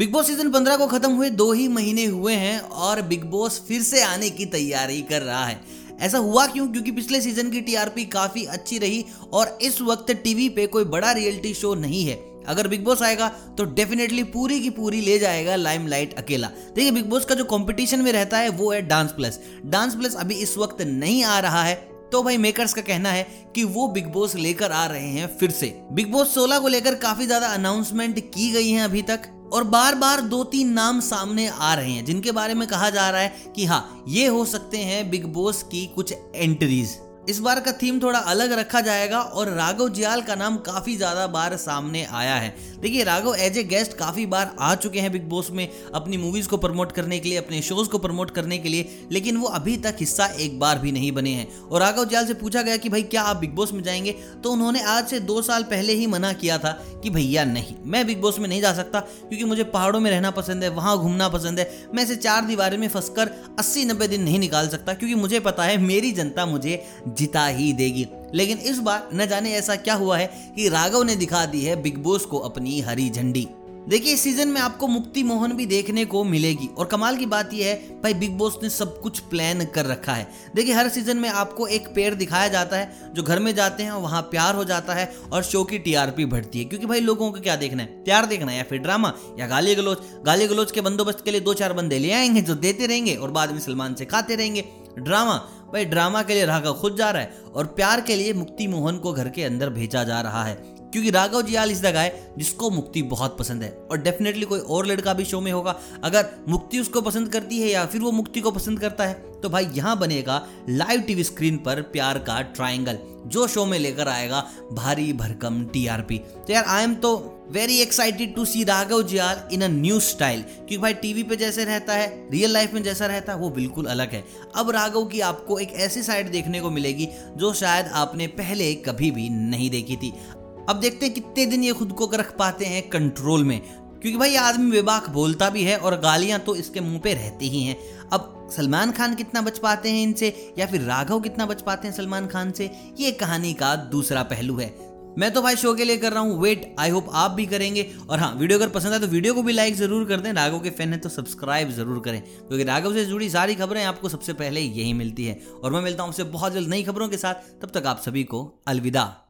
Big boss season 15 को खत्म हुए, दो ही महीने हुए हैं और बिग बॉस फिर से आने की तैयारी कर रहा है। ऐसा हुआ क्यों? क्योंकि पिछले सीज़न की टीआरपी काफ़ी अच्छी रही और इस वक्त टीवी पे कोई बड़ा रियलिटी शो नहीं है। अगर बिग बॉस आएगा तो डेफिनेटली पूरी की पूरी ले जाएगा लाइमलाइट अकेला। देखिए, बिग बॉस का जो कंपटीशन में रहता है, वो है डांस प्लस डांस प्लस अभी इस वक्त नहीं आ रहा है तो भाई मेकर्स का कहना है कि वो बिग बॉस लेकर आ रहे हैं फिर से। बिग बॉस 16 को लेकर काफ़ी ज़्यादा अनाउंसमेंट की गई है अभी तक। और बार बार दो तीन नाम सामने आ रहे हैं, जिनके बारे में कहा जा रहा है कि हाँ ये हो सकते हैं बिग बॉस की कुछ एंट्रीज। इस बार का थीम थोड़ा अलग रखा जाएगा और राघव जियाल का नाम काफ़ी ज़्यादा बार सामने आया है। देखिए, राघव एज ए गेस्ट काफ़ी बार आ चुके हैं बिग बॉस में अपनी मूवीज़ को प्रमोट करने के लिए, अपने शोज़ को प्रमोट करने के लिए, लेकिन वो अभी तक हिस्सा एक बार भी नहीं बने हैं। और राघव जियाल से पूछा गया कि भाई, क्या आप बिग बॉस में जाएँगे? तो उन्होंने आज से दो साल पहले ही मना किया था कि भैया नहीं, मैं बिग बॉस में नहीं जा सकता, क्योंकि मुझे पहाड़ों में रहना पसंद है, वहाँ घूमना पसंद है, मैं इसे चार दीवारें में फंसकर अस्सी नब्बे दिन नहीं निकाल सकता, क्योंकि मुझे पता है मेरी जनता मुझे जिता ही देगी। लेकिन इस बार न जाने ऐसा क्या हुआ है कि राघव ने दिखा दी है बिग बॉस को अपनी हरी झंडी। देखिए, इस सीज़न में आपको मुक्ति मोहन भी देखने को मिलेगी। और कमाल की बात यह है, भाई, बिग बॉस ने सब कुछ प्लान कर रखा है। देखिए, हर सीज़न में आपको एक पेड़ दिखाया जाता है, जो घर में जाते हैं वहाँ प्यार हो जाता है और शो की टीआरपी बढ़ती है। क्योंकि भाई, लोगों को क्या देखना है? प्यार देखना है या फिर ड्रामा या गाली गलोच गाली गलोच के बंदोबस्त के लिए दो चार बंदे ले आएँगे जो देते रहेंगे और बाद में सलमान से खाते रहेंगे। ड्रामा भाई, ड्रामा के लिए राघव खुद जा रहा है और प्यार के लिए मुक्ति मोहन को घर के अंदर भेजा जा रहा है। क्योंकि राघव जियाल इस जगह है जिसको मुक्ति बहुत पसंद है। और डेफिनेटली कोई और लड़का भी शो में होगा। अगर मुक्ति उसको पसंद करती है या फिर वो मुक्ति को पसंद करता है तो भाई यहाँ बनेगा लाइव टीवी स्क्रीन पर प्यार का ट्राइंगल जो शो में लेकर आएगा भारी भरकम टीआरपी तो यार आई एम तो very excited to see Raghav Juyal in a new style क्योंकि भाई टीवी पे जैसे रहता है रियल लाइफ में जैसा रहता है, वो बिल्कुल अलग है। अब राघव की आपको एक ऐसी साइड देखने को मिलेगी, जो शायद आपने पहले कभी भी नहीं देखी थी। अब देखते हैं कितने दिन ये खुद को रख पाते हैं कंट्रोल में। क्योंकि भाई, आदमी बेबाक बोलता भी है और गालियाँ तो इसके मुँह पे रहती ही हैं। अब सलमान खान कितना बच पाते हैं इनसे? या फिर राघव कितना बच पाते हैं सलमान खान से? ये कहानी का दूसरा पहलू है। मैं तो भाई शो के लिए कर रहा हूँ। वेट आई होप आप भी करेंगे। और हाँ वीडियो अगर पसंद आए तो वीडियो को भी लाइक ज़रूर कर दें। राघव के फ़ैन है तो सब्सक्राइब ज़रूर करें। क्योंकि राघव से जुड़ी सारी खबरें आपको सबसे पहले यही मिलती है। और मैं मिलता हूँ आपसे बहुत जल्द नई खबरों के साथ। तब तक आप सभी को अलविदा।